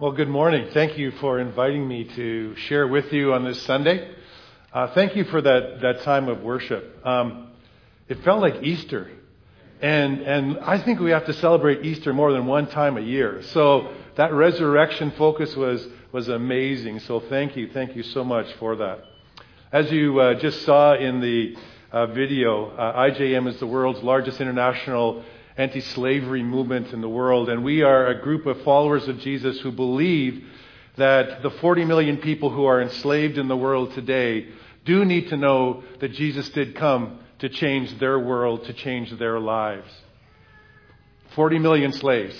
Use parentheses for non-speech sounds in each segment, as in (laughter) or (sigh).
Well, good morning. Thank you for inviting me to share with you on this Sunday. Uh, thank you for that, that time of worship. Um, it felt like Easter. And, and I think we have to celebrate Easter more than one time a year. So that resurrection focus was, was amazing. So thank you. Thank you so much for that. As you uh, just saw in the uh, video, uh, IJM is the world's largest international anti slavery movement in the world. And we are a group of followers of Jesus who believe that the 40 million people who are enslaved in the world today do need to know that Jesus did come to change their world, to change their lives. 40 million slaves.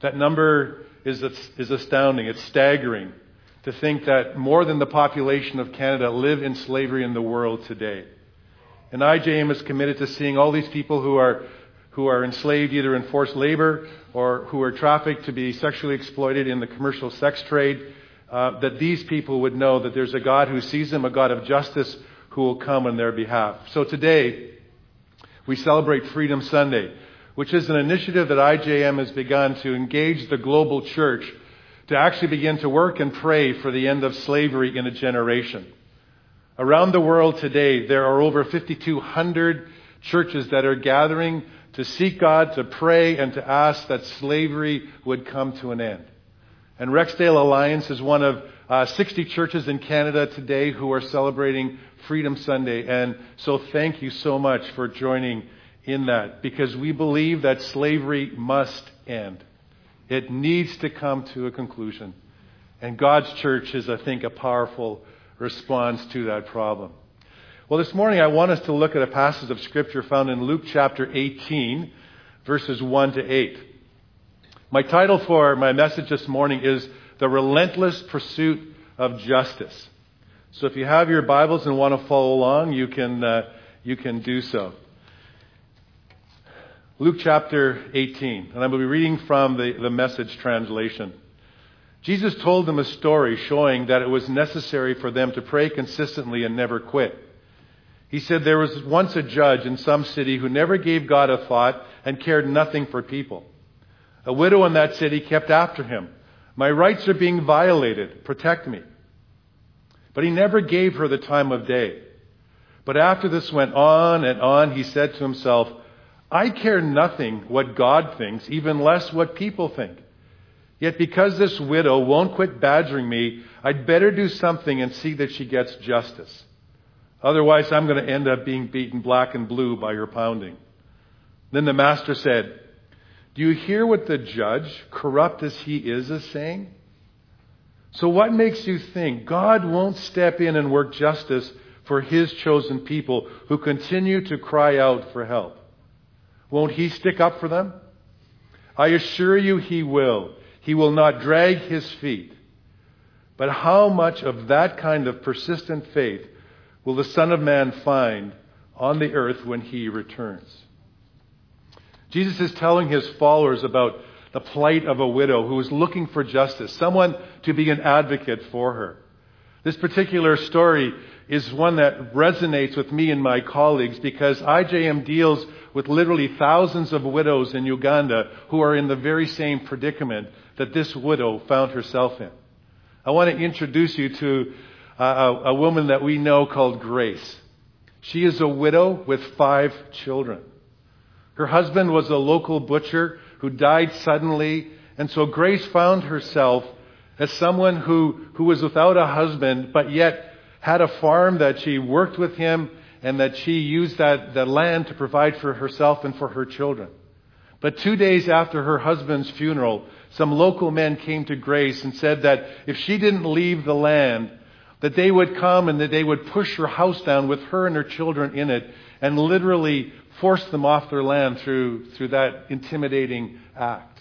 That number is, is astounding. It's staggering to think that more than the population of Canada live in slavery in the world today. And IJM is committed to seeing all these people who are who are enslaved either in forced labor or who are trafficked to be sexually exploited in the commercial sex trade, uh, that these people would know that there's a God who sees them, a God of justice who will come on their behalf. So today, we celebrate Freedom Sunday, which is an initiative that IJM has begun to engage the global church to actually begin to work and pray for the end of slavery in a generation. Around the world today, there are over 5,200 churches that are gathering to seek God, to pray, and to ask that slavery would come to an end. And Rexdale Alliance is one of uh, 60 churches in Canada today who are celebrating Freedom Sunday. And so thank you so much for joining in that because we believe that slavery must end. It needs to come to a conclusion. And God's church is, I think, a powerful response to that problem. Well, this morning I want us to look at a passage of Scripture found in Luke chapter 18, verses 1 to 8. My title for my message this morning is The Relentless Pursuit of Justice. So if you have your Bibles and want to follow along, you can, uh, you can do so. Luke chapter 18, and I will be reading from the, the message translation. Jesus told them a story showing that it was necessary for them to pray consistently and never quit. He said there was once a judge in some city who never gave God a thought and cared nothing for people. A widow in that city kept after him. My rights are being violated. Protect me. But he never gave her the time of day. But after this went on and on, he said to himself, I care nothing what God thinks, even less what people think. Yet because this widow won't quit badgering me, I'd better do something and see that she gets justice. Otherwise, I'm going to end up being beaten black and blue by your pounding. Then the master said, Do you hear what the judge, corrupt as he is, is saying? So, what makes you think God won't step in and work justice for his chosen people who continue to cry out for help? Won't he stick up for them? I assure you he will. He will not drag his feet. But how much of that kind of persistent faith will the Son of Man find on the earth when he returns? Jesus is telling his followers about the plight of a widow who is looking for justice, someone to be an advocate for her. This particular story is one that resonates with me and my colleagues because IJM deals with literally thousands of widows in Uganda who are in the very same predicament that this widow found herself in. I want to introduce you to a, a woman that we know called Grace. She is a widow with five children. Her husband was a local butcher who died suddenly, and so Grace found herself as someone who, who was without a husband, but yet had a farm that she worked with him and that she used that, that land to provide for herself and for her children. But two days after her husband's funeral, some local men came to Grace and said that if she didn't leave the land, that they would come and that they would push her house down with her and her children in it and literally force them off their land through, through that intimidating act.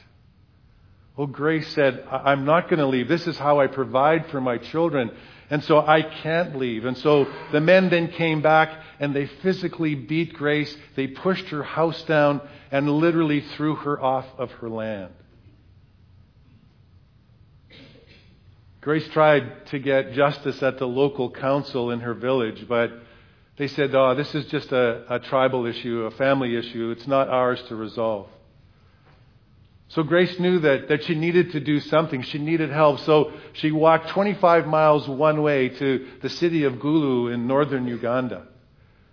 Well, Grace said, I'm not going to leave. This is how I provide for my children. And so I can't leave. And so the men then came back and they physically beat Grace. They pushed her house down and literally threw her off of her land. Grace tried to get justice at the local council in her village, but they said, oh, this is just a, a tribal issue, a family issue. It's not ours to resolve. So Grace knew that, that she needed to do something. She needed help. So she walked 25 miles one way to the city of Gulu in northern Uganda.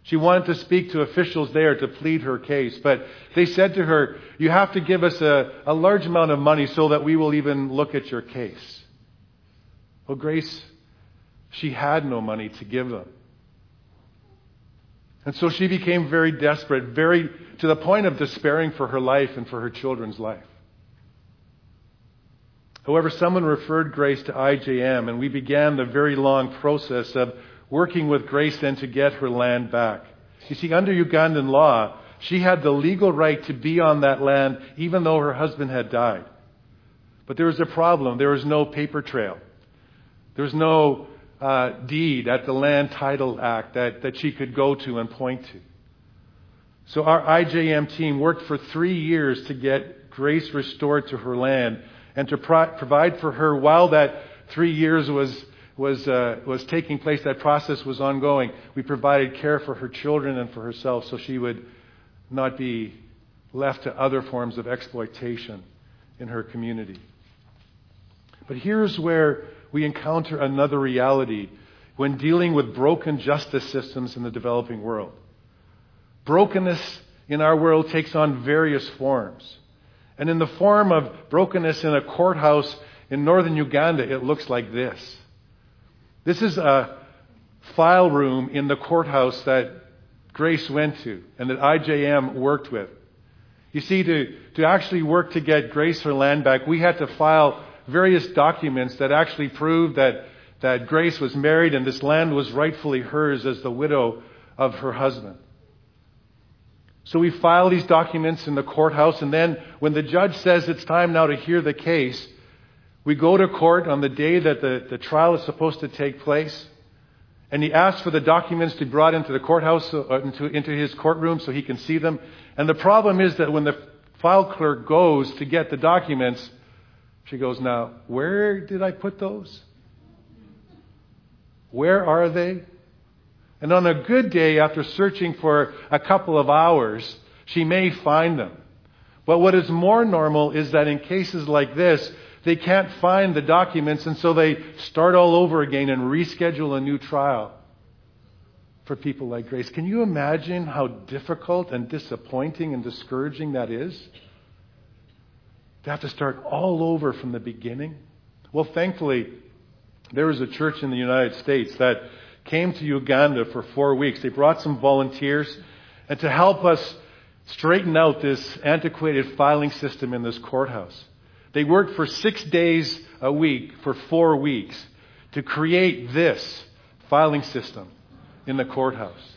She wanted to speak to officials there to plead her case, but they said to her, You have to give us a, a large amount of money so that we will even look at your case. Well, Grace, she had no money to give them. And so she became very desperate, very to the point of despairing for her life and for her children's life. However, someone referred Grace to IJM, and we began the very long process of working with Grace then to get her land back. You see, under Ugandan law, she had the legal right to be on that land even though her husband had died. But there was a problem. There was no paper trail. There was no uh, deed at the Land Title Act that, that she could go to and point to. So our IJM team worked for three years to get Grace restored to her land and to pro- provide for her while that three years was, was, uh, was taking place, that process was ongoing. We provided care for her children and for herself so she would not be left to other forms of exploitation in her community. But here's where we encounter another reality when dealing with broken justice systems in the developing world. Brokenness in our world takes on various forms. And in the form of brokenness in a courthouse in northern Uganda, it looks like this. This is a file room in the courthouse that Grace went to and that IJM worked with. You see, to, to actually work to get Grace her land back, we had to file various documents that actually proved that, that Grace was married and this land was rightfully hers as the widow of her husband. So we file these documents in the courthouse, and then when the judge says it's time now to hear the case, we go to court on the day that the, the trial is supposed to take place. And he asks for the documents to be brought into the courthouse, uh, into, into his courtroom so he can see them. And the problem is that when the file clerk goes to get the documents, she goes, Now, where did I put those? Where are they? And on a good day, after searching for a couple of hours, she may find them. But what is more normal is that in cases like this, they can't find the documents, and so they start all over again and reschedule a new trial for people like Grace. Can you imagine how difficult and disappointing and discouraging that is? To have to start all over from the beginning? Well, thankfully, there was a church in the United States that came to Uganda for four weeks. They brought some volunteers and to help us straighten out this antiquated filing system in this courthouse. They worked for six days a week for four weeks to create this filing system in the courthouse.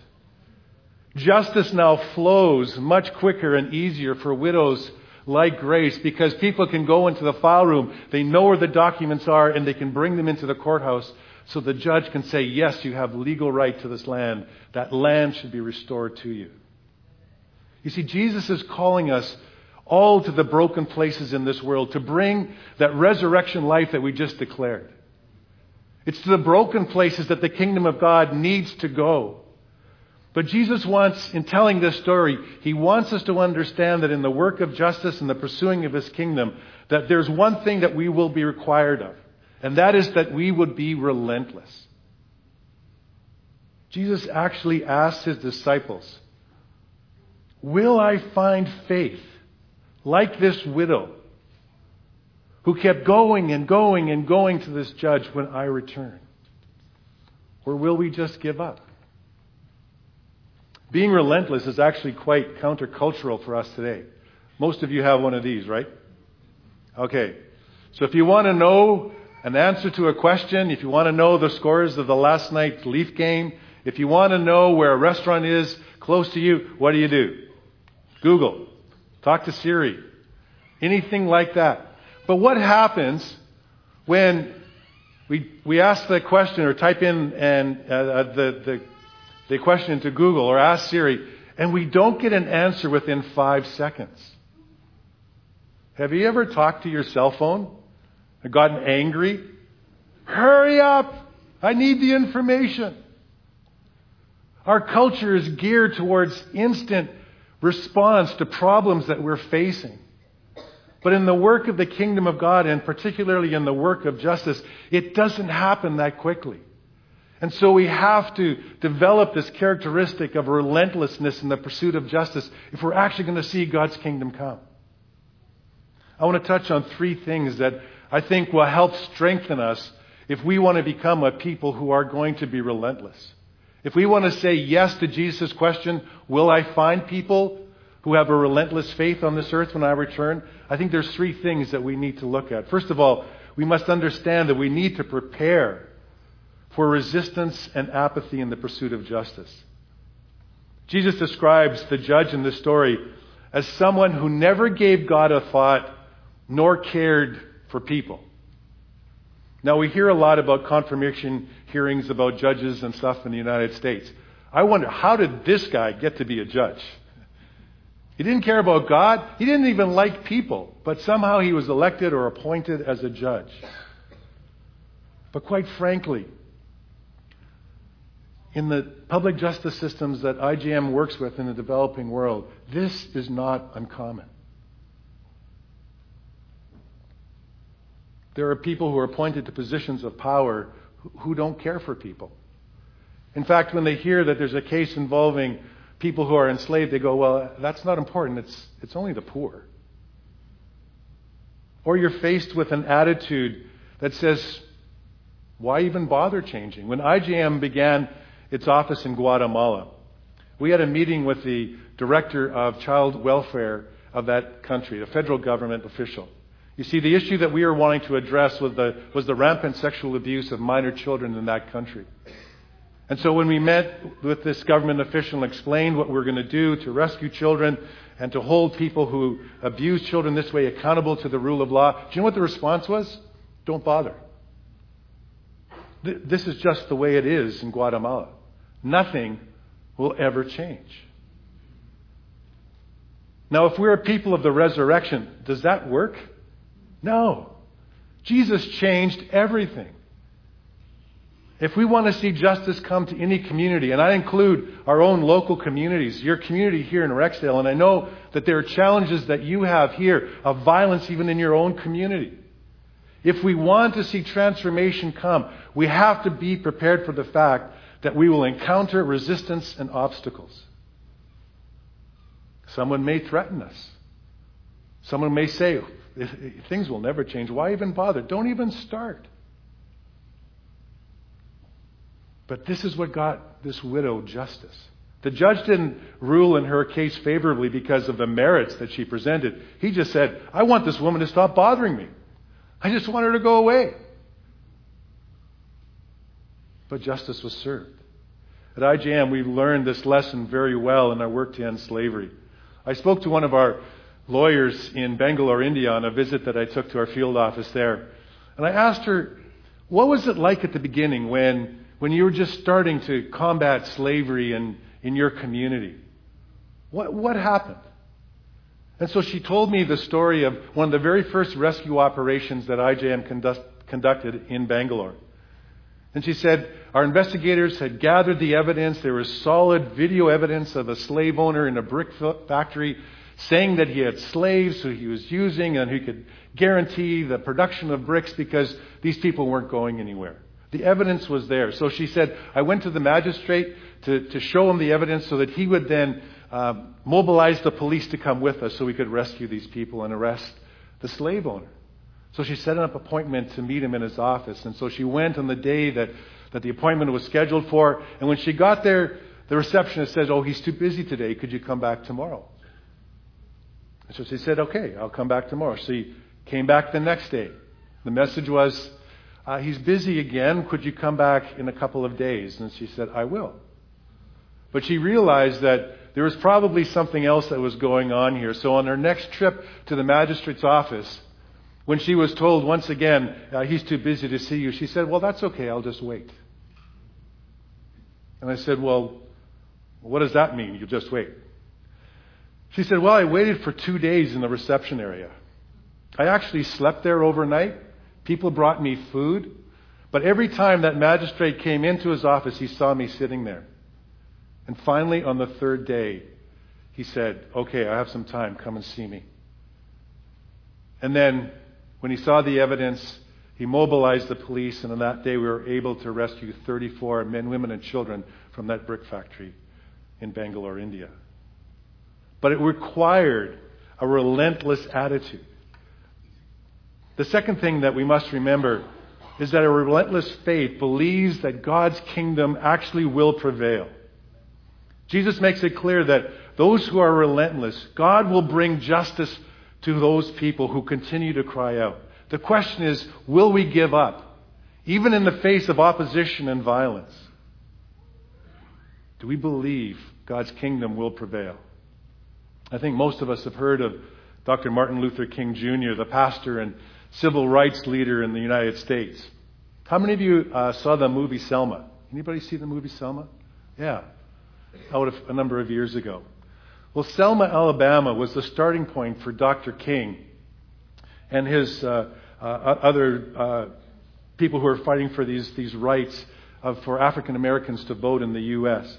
Justice now flows much quicker and easier for widows like Grace because people can go into the file room, they know where the documents are, and they can bring them into the courthouse so the judge can say, Yes, you have legal right to this land. That land should be restored to you. You see, Jesus is calling us all to the broken places in this world to bring that resurrection life that we just declared. It's to the broken places that the kingdom of God needs to go. But Jesus wants, in telling this story, he wants us to understand that in the work of justice and the pursuing of his kingdom, that there's one thing that we will be required of. And that is that we would be relentless. Jesus actually asked his disciples, Will I find faith like this widow who kept going and going and going to this judge when I return? Or will we just give up? Being relentless is actually quite countercultural for us today. Most of you have one of these, right? Okay. So if you want to know an answer to a question, if you want to know the scores of the last night's Leaf game, if you want to know where a restaurant is close to you, what do you do? Google. Talk to Siri. Anything like that. But what happens when we, we ask the question or type in and, uh, uh, the, the, the question into Google or ask Siri and we don't get an answer within five seconds? Have you ever talked to your cell phone and gotten angry. Hurry up! I need the information. Our culture is geared towards instant response to problems that we're facing. But in the work of the kingdom of God, and particularly in the work of justice, it doesn't happen that quickly. And so we have to develop this characteristic of relentlessness in the pursuit of justice if we're actually going to see God's kingdom come. I want to touch on three things that I think will help strengthen us if we want to become a people who are going to be relentless. If we want to say yes to Jesus' question, will I find people who have a relentless faith on this earth when I return? I think there's three things that we need to look at. First of all, we must understand that we need to prepare for resistance and apathy in the pursuit of justice. Jesus describes the judge in this story as someone who never gave God a thought nor cared for people. Now, we hear a lot about confirmation hearings about judges and stuff in the United States. I wonder, how did this guy get to be a judge? He didn't care about God. He didn't even like people. But somehow he was elected or appointed as a judge. But quite frankly, in the public justice systems that IJM works with in the developing world, this is not uncommon. There are people who are appointed to positions of power who don't care for people. In fact, when they hear that there's a case involving people who are enslaved, they go, Well, that's not important. It's, it's only the poor. Or you're faced with an attitude that says, Why even bother changing? When IJM began its office in Guatemala. We had a meeting with the director of child welfare of that country, a federal government official. You see, the issue that we were wanting to address was the, was the rampant sexual abuse of minor children in that country. And so when we met with this government official and explained what we were going to do to rescue children and to hold people who abuse children this way accountable to the rule of law, do you know what the response was? Don't bother. This is just the way it is in Guatemala nothing will ever change. Now, if we're a people of the resurrection, does that work? No. Jesus changed everything. If we want to see justice come to any community, and I include our own local communities, your community here in Rexdale, and I know that there are challenges that you have here of violence even in your own community. If we want to see transformation come, we have to be prepared for the fact that we will encounter resistance and obstacles. Someone may threaten us. Someone may say, things will never change. Why even bother? Don't even start. But this is what got this widow justice. The judge didn't rule in her case favorably because of the merits that she presented. He just said, I want this woman to stop bothering me. I just want her to go away. But justice was served. At IJM, we've learned this lesson very well in our work to end slavery. I spoke to one of our lawyers in Bangalore, India, on a visit that I took to our field office there. And I asked her, what was it like at the beginning when, when you were just starting to combat slavery in, in your community? What, what happened? And so she told me the story of one of the very first rescue operations that IJM conduct, conducted in Bangalore. And she said, Our investigators had gathered the evidence. There was solid video evidence of a slave owner in a brick factory saying that he had slaves who he was using and who could guarantee the production of bricks because these people weren't going anywhere. The evidence was there. So she said, I went to the magistrate to, to show him the evidence so that he would then uh, mobilize the police to come with us so we could rescue these people and arrest the slave owner. So she set up an appointment to meet him in his office. And so she went on the day that, that the appointment was scheduled for. And when she got there, the receptionist said, Oh, he's too busy today. Could you come back tomorrow? And so she said, Okay, I'll come back tomorrow. So he came back the next day. The message was, uh, He's busy again. Could you come back in a couple of days? And she said, I will. But she realized that there was probably something else that was going on here. So on her next trip to the magistrate's office, when she was told once again, uh, he's too busy to see you, she said, Well, that's okay, I'll just wait. And I said, Well, what does that mean? You'll just wait. She said, Well, I waited for two days in the reception area. I actually slept there overnight. People brought me food. But every time that magistrate came into his office, he saw me sitting there. And finally, on the third day, he said, Okay, I have some time. Come and see me. And then, when he saw the evidence, he mobilized the police, and on that day, we were able to rescue 34 men, women, and children from that brick factory in Bangalore, India. But it required a relentless attitude. The second thing that we must remember is that a relentless faith believes that God's kingdom actually will prevail. Jesus makes it clear that those who are relentless, God will bring justice to those people who continue to cry out. The question is, will we give up, even in the face of opposition and violence? Do we believe God's kingdom will prevail? I think most of us have heard of Dr. Martin Luther King Jr., the pastor and civil rights leader in the United States. How many of you uh, saw the movie Selma? Anybody see the movie Selma? Yeah, out of a number of years ago. Well, Selma, Alabama was the starting point for Dr. King and his uh, uh, other uh, people who are fighting for these, these rights of, for African Americans to vote in the U.S.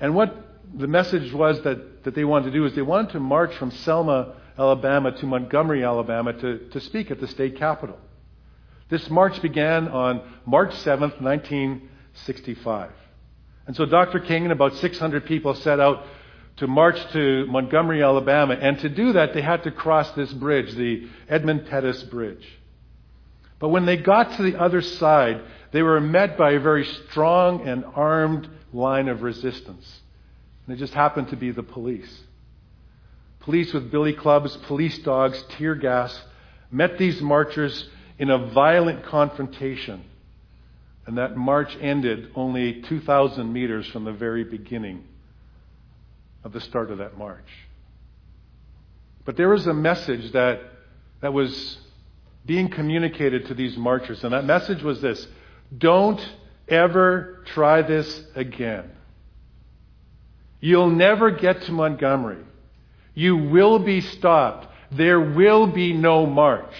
And what the message was that, that they wanted to do is they wanted to march from Selma, Alabama to Montgomery, Alabama to, to speak at the state capitol. This march began on March 7th, 1965. And so Dr. King and about 600 people set out to march to Montgomery, Alabama. And to do that, they had to cross this bridge, the Edmund Pettus Bridge. But when they got to the other side, they were met by a very strong and armed line of resistance. And it just happened to be the police. Police with billy clubs, police dogs, tear gas met these marchers in a violent confrontation. And that march ended only 2,000 meters from the very beginning of the start of that march. But there was a message that, that was being communicated to these marchers, and that message was this Don't ever try this again. You'll never get to Montgomery. You will be stopped. There will be no march.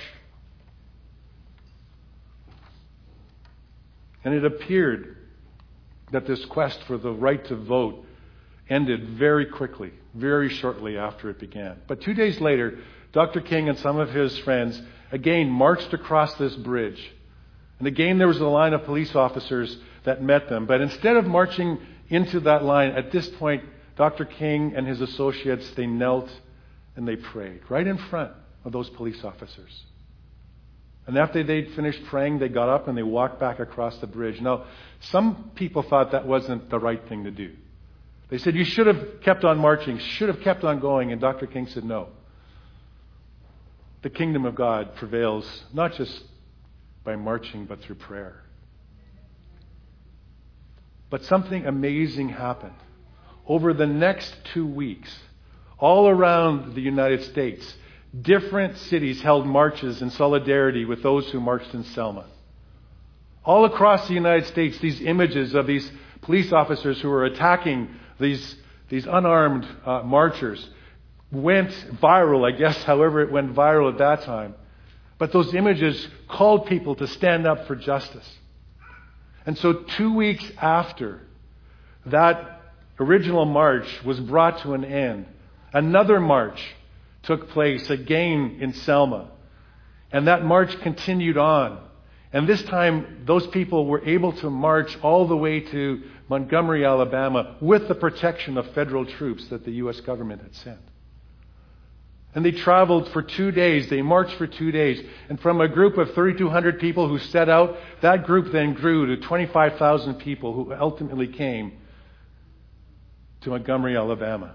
And it appeared that this quest for the right to vote ended very quickly, very shortly after it began. But two days later, Dr. King and some of his friends again marched across this bridge. And again, there was a line of police officers that met them. But instead of marching into that line, at this point, Dr. King and his associates, they knelt and they prayed right in front of those police officers. And after they'd finished praying, they got up and they walked back across the bridge. Now, some people thought that wasn't the right thing to do. They said, You should have kept on marching, should have kept on going. And Dr. King said, No. The kingdom of God prevails not just by marching, but through prayer. But something amazing happened. Over the next two weeks, all around the United States, different cities held marches in solidarity with those who marched in Selma. All across the United States, these images of these police officers who were attacking these, these unarmed uh, marchers went viral, I guess, (laughs) however it went viral at that time. But those images called people to stand up for justice. And so, two weeks after that original march was brought to an end, another march took place again in Selma. And that march continued on. And this time, those people were able to march all the way to Montgomery, Alabama, with the protection of federal troops that the U.S. government had sent. And they traveled for two days. They marched for two days. And from a group of 3,200 people who set out, that group then grew to 25,000 people who ultimately came to Montgomery, Alabama.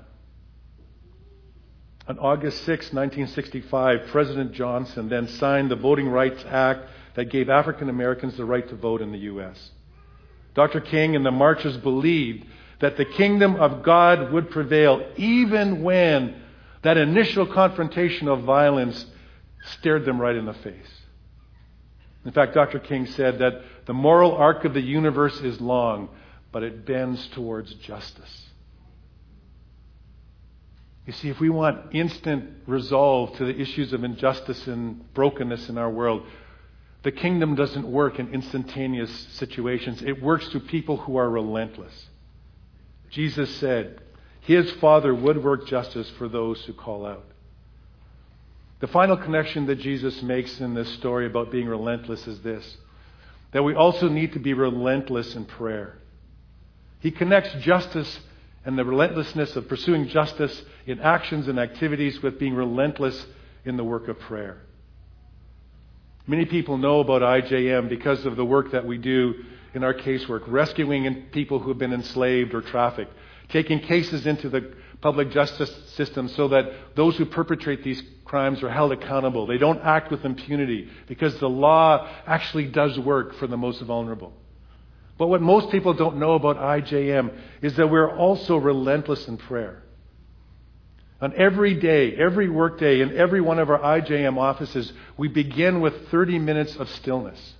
On August 6, 1965, President Johnson then signed the Voting Rights Act that gave African Americans the right to vote in the U.S. Dr. King and the marchers believed that the kingdom of God would prevail even when that initial confrontation of violence stared them right in the face. In fact, Dr. King said that the moral arc of the universe is long, but it bends towards justice. You see, if we want instant resolve to the issues of injustice and brokenness in our world, the kingdom doesn't work in instantaneous situations, it works through people who are relentless. Jesus said, His Father would work justice for those who call out. The final connection that Jesus makes in this story about being relentless is this that we also need to be relentless in prayer. He connects justice and the relentlessness of pursuing justice in actions and activities with being relentless in the work of prayer. Many people know about IJM because of the work that we do in our casework, rescuing people who have been enslaved or trafficked, taking cases into the public justice system so that those who perpetrate these crimes are held accountable. They don't act with impunity because the law actually does work for the most vulnerable. But what most people don't know about IJM is that we're also relentless in prayer. On every day, every workday, in every one of our IJM offices, we begin with 30 minutes of stillness.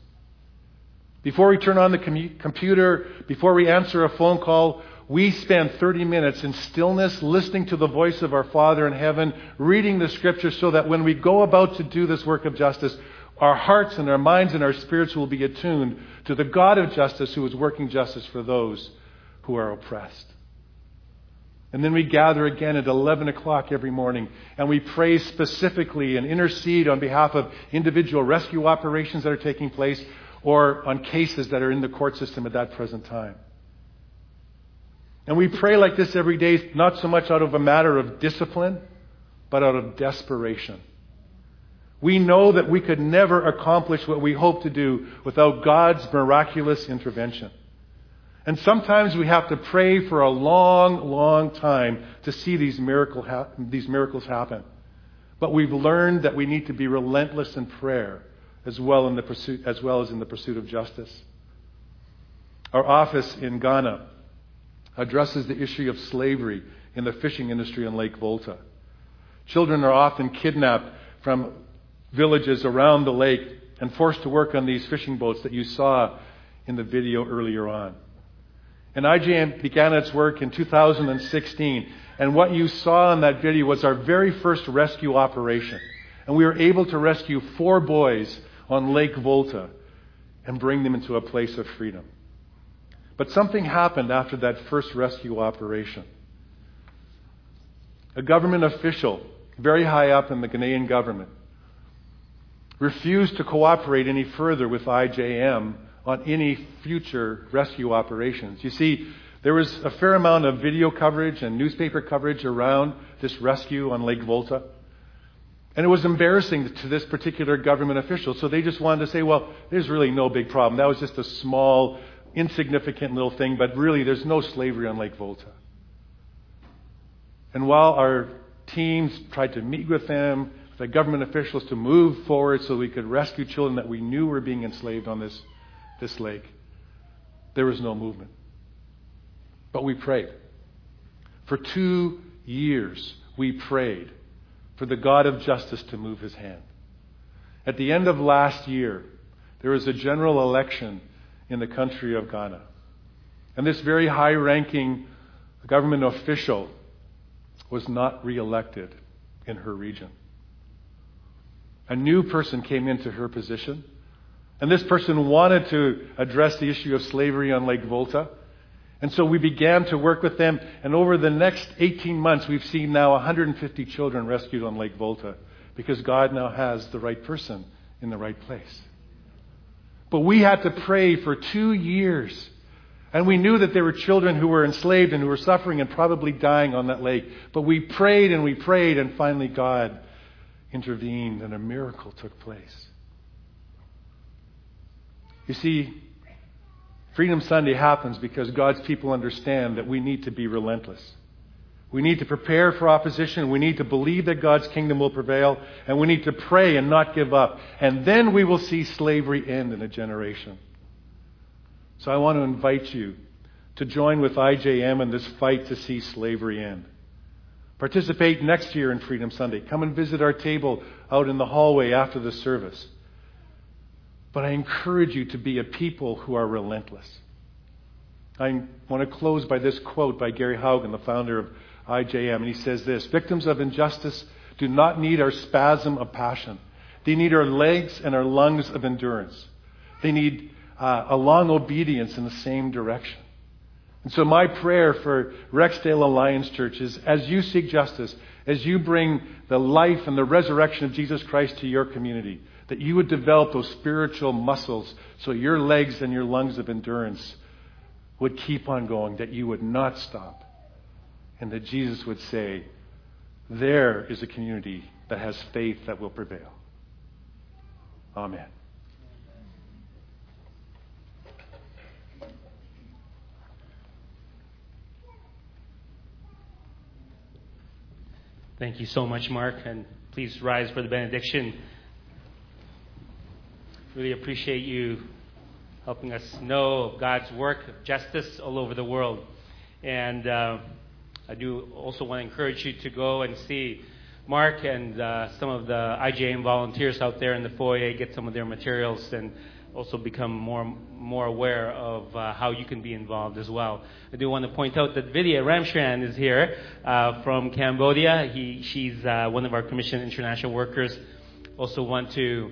Before we turn on the com- computer, before we answer a phone call, we spend 30 minutes in stillness, listening to the voice of our Father in heaven, reading the scriptures so that when we go about to do this work of justice, our hearts and our minds and our spirits will be attuned to the God of justice who is working justice for those who are oppressed. And then we gather again at 11 o'clock every morning and we pray specifically and intercede on behalf of individual rescue operations that are taking place or on cases that are in the court system at that present time. And we pray like this every day, not so much out of a matter of discipline, but out of desperation. We know that we could never accomplish what we hope to do without God's miraculous intervention. And sometimes we have to pray for a long, long time to see these, miracle ha- these miracles happen. But we've learned that we need to be relentless in prayer as well, in the pursuit, as well as in the pursuit of justice. Our office in Ghana addresses the issue of slavery in the fishing industry on Lake Volta. Children are often kidnapped from villages around the lake and forced to work on these fishing boats that you saw in the video earlier on. And IJM began its work in 2016. And what you saw in that video was our very first rescue operation. And we were able to rescue four boys on Lake Volta and bring them into a place of freedom. But something happened after that first rescue operation. A government official, very high up in the Ghanaian government, refused to cooperate any further with IJM on any future rescue operations. You see, there was a fair amount of video coverage and newspaper coverage around this rescue on Lake Volta. And it was embarrassing to this particular government official. So they just wanted to say, well, there's really no big problem. That was just a small insignificant little thing, but really there's no slavery on Lake Volta. And while our teams tried to meet with them, the government officials to move forward so we could rescue children that we knew were being enslaved on this, this lake, there was no movement. But we prayed. For two years, we prayed for the God of justice to move his hand. At the end of last year, there was a general election in the country of Ghana. And this very high ranking government official was not reelected in her region. A new person came into her position, and this person wanted to address the issue of slavery on Lake Volta. And so we began to work with them, and over the next 18 months, we've seen now 150 children rescued on Lake Volta because God now has the right person in the right place. But we had to pray for two years. And we knew that there were children who were enslaved and who were suffering and probably dying on that lake. But we prayed and we prayed, and finally God intervened and a miracle took place. You see, Freedom Sunday happens because God's people understand that we need to be relentless. We need to prepare for opposition. We need to believe that God's kingdom will prevail. And we need to pray and not give up. And then we will see slavery end in a generation. So I want to invite you to join with IJM in this fight to see slavery end. Participate next year in Freedom Sunday. Come and visit our table out in the hallway after the service. But I encourage you to be a people who are relentless. I want to close by this quote by Gary Haugen, the founder of IJM. And he says this Victims of injustice do not need our spasm of passion, they need our legs and our lungs of endurance. They need uh, a long obedience in the same direction. And so, my prayer for Rexdale Alliance Church is as you seek justice, as you bring the life and the resurrection of Jesus Christ to your community, that you would develop those spiritual muscles so your legs and your lungs of endurance would keep on going, that you would not stop, and that Jesus would say, There is a community that has faith that will prevail. Amen. Thank you so much, Mark, and please rise for the benediction. Really appreciate you helping us know of God's work of justice all over the world. And uh, I do also want to encourage you to go and see Mark and uh, some of the IJM volunteers out there in the foyer, get some of their materials, and also become more more aware of uh, how you can be involved as well. I do want to point out that Vidya Ramshran is here uh, from Cambodia. He, she's uh, one of our Commission International Workers. Also want to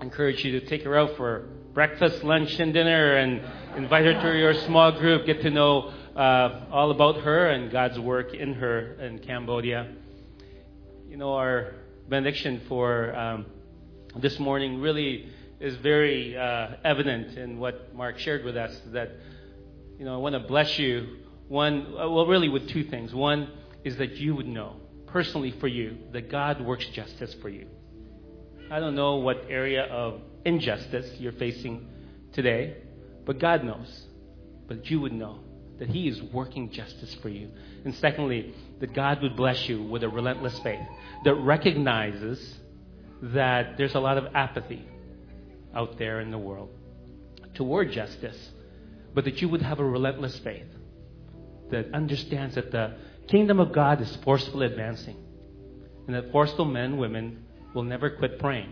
encourage you to take her out for breakfast, lunch, and dinner, and invite her to your small group. Get to know uh, all about her and God's work in her in Cambodia you know, our benediction for um, this morning really is very uh, evident in what Mark shared with us. That, you know, I want to bless you. One, uh, well, really with two things. One is that you would know, personally for you, that God works justice for you. I don't know what area of injustice you're facing today, but God knows. But you would know that He is working justice for you. And secondly, that God would bless you with a relentless faith that recognizes that there's a lot of apathy out there in the world toward justice, but that you would have a relentless faith that understands that the kingdom of God is forcefully advancing, and that forceful men women will never quit praying,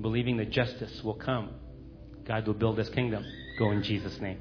believing that justice will come. God will build his kingdom. Go in Jesus' name.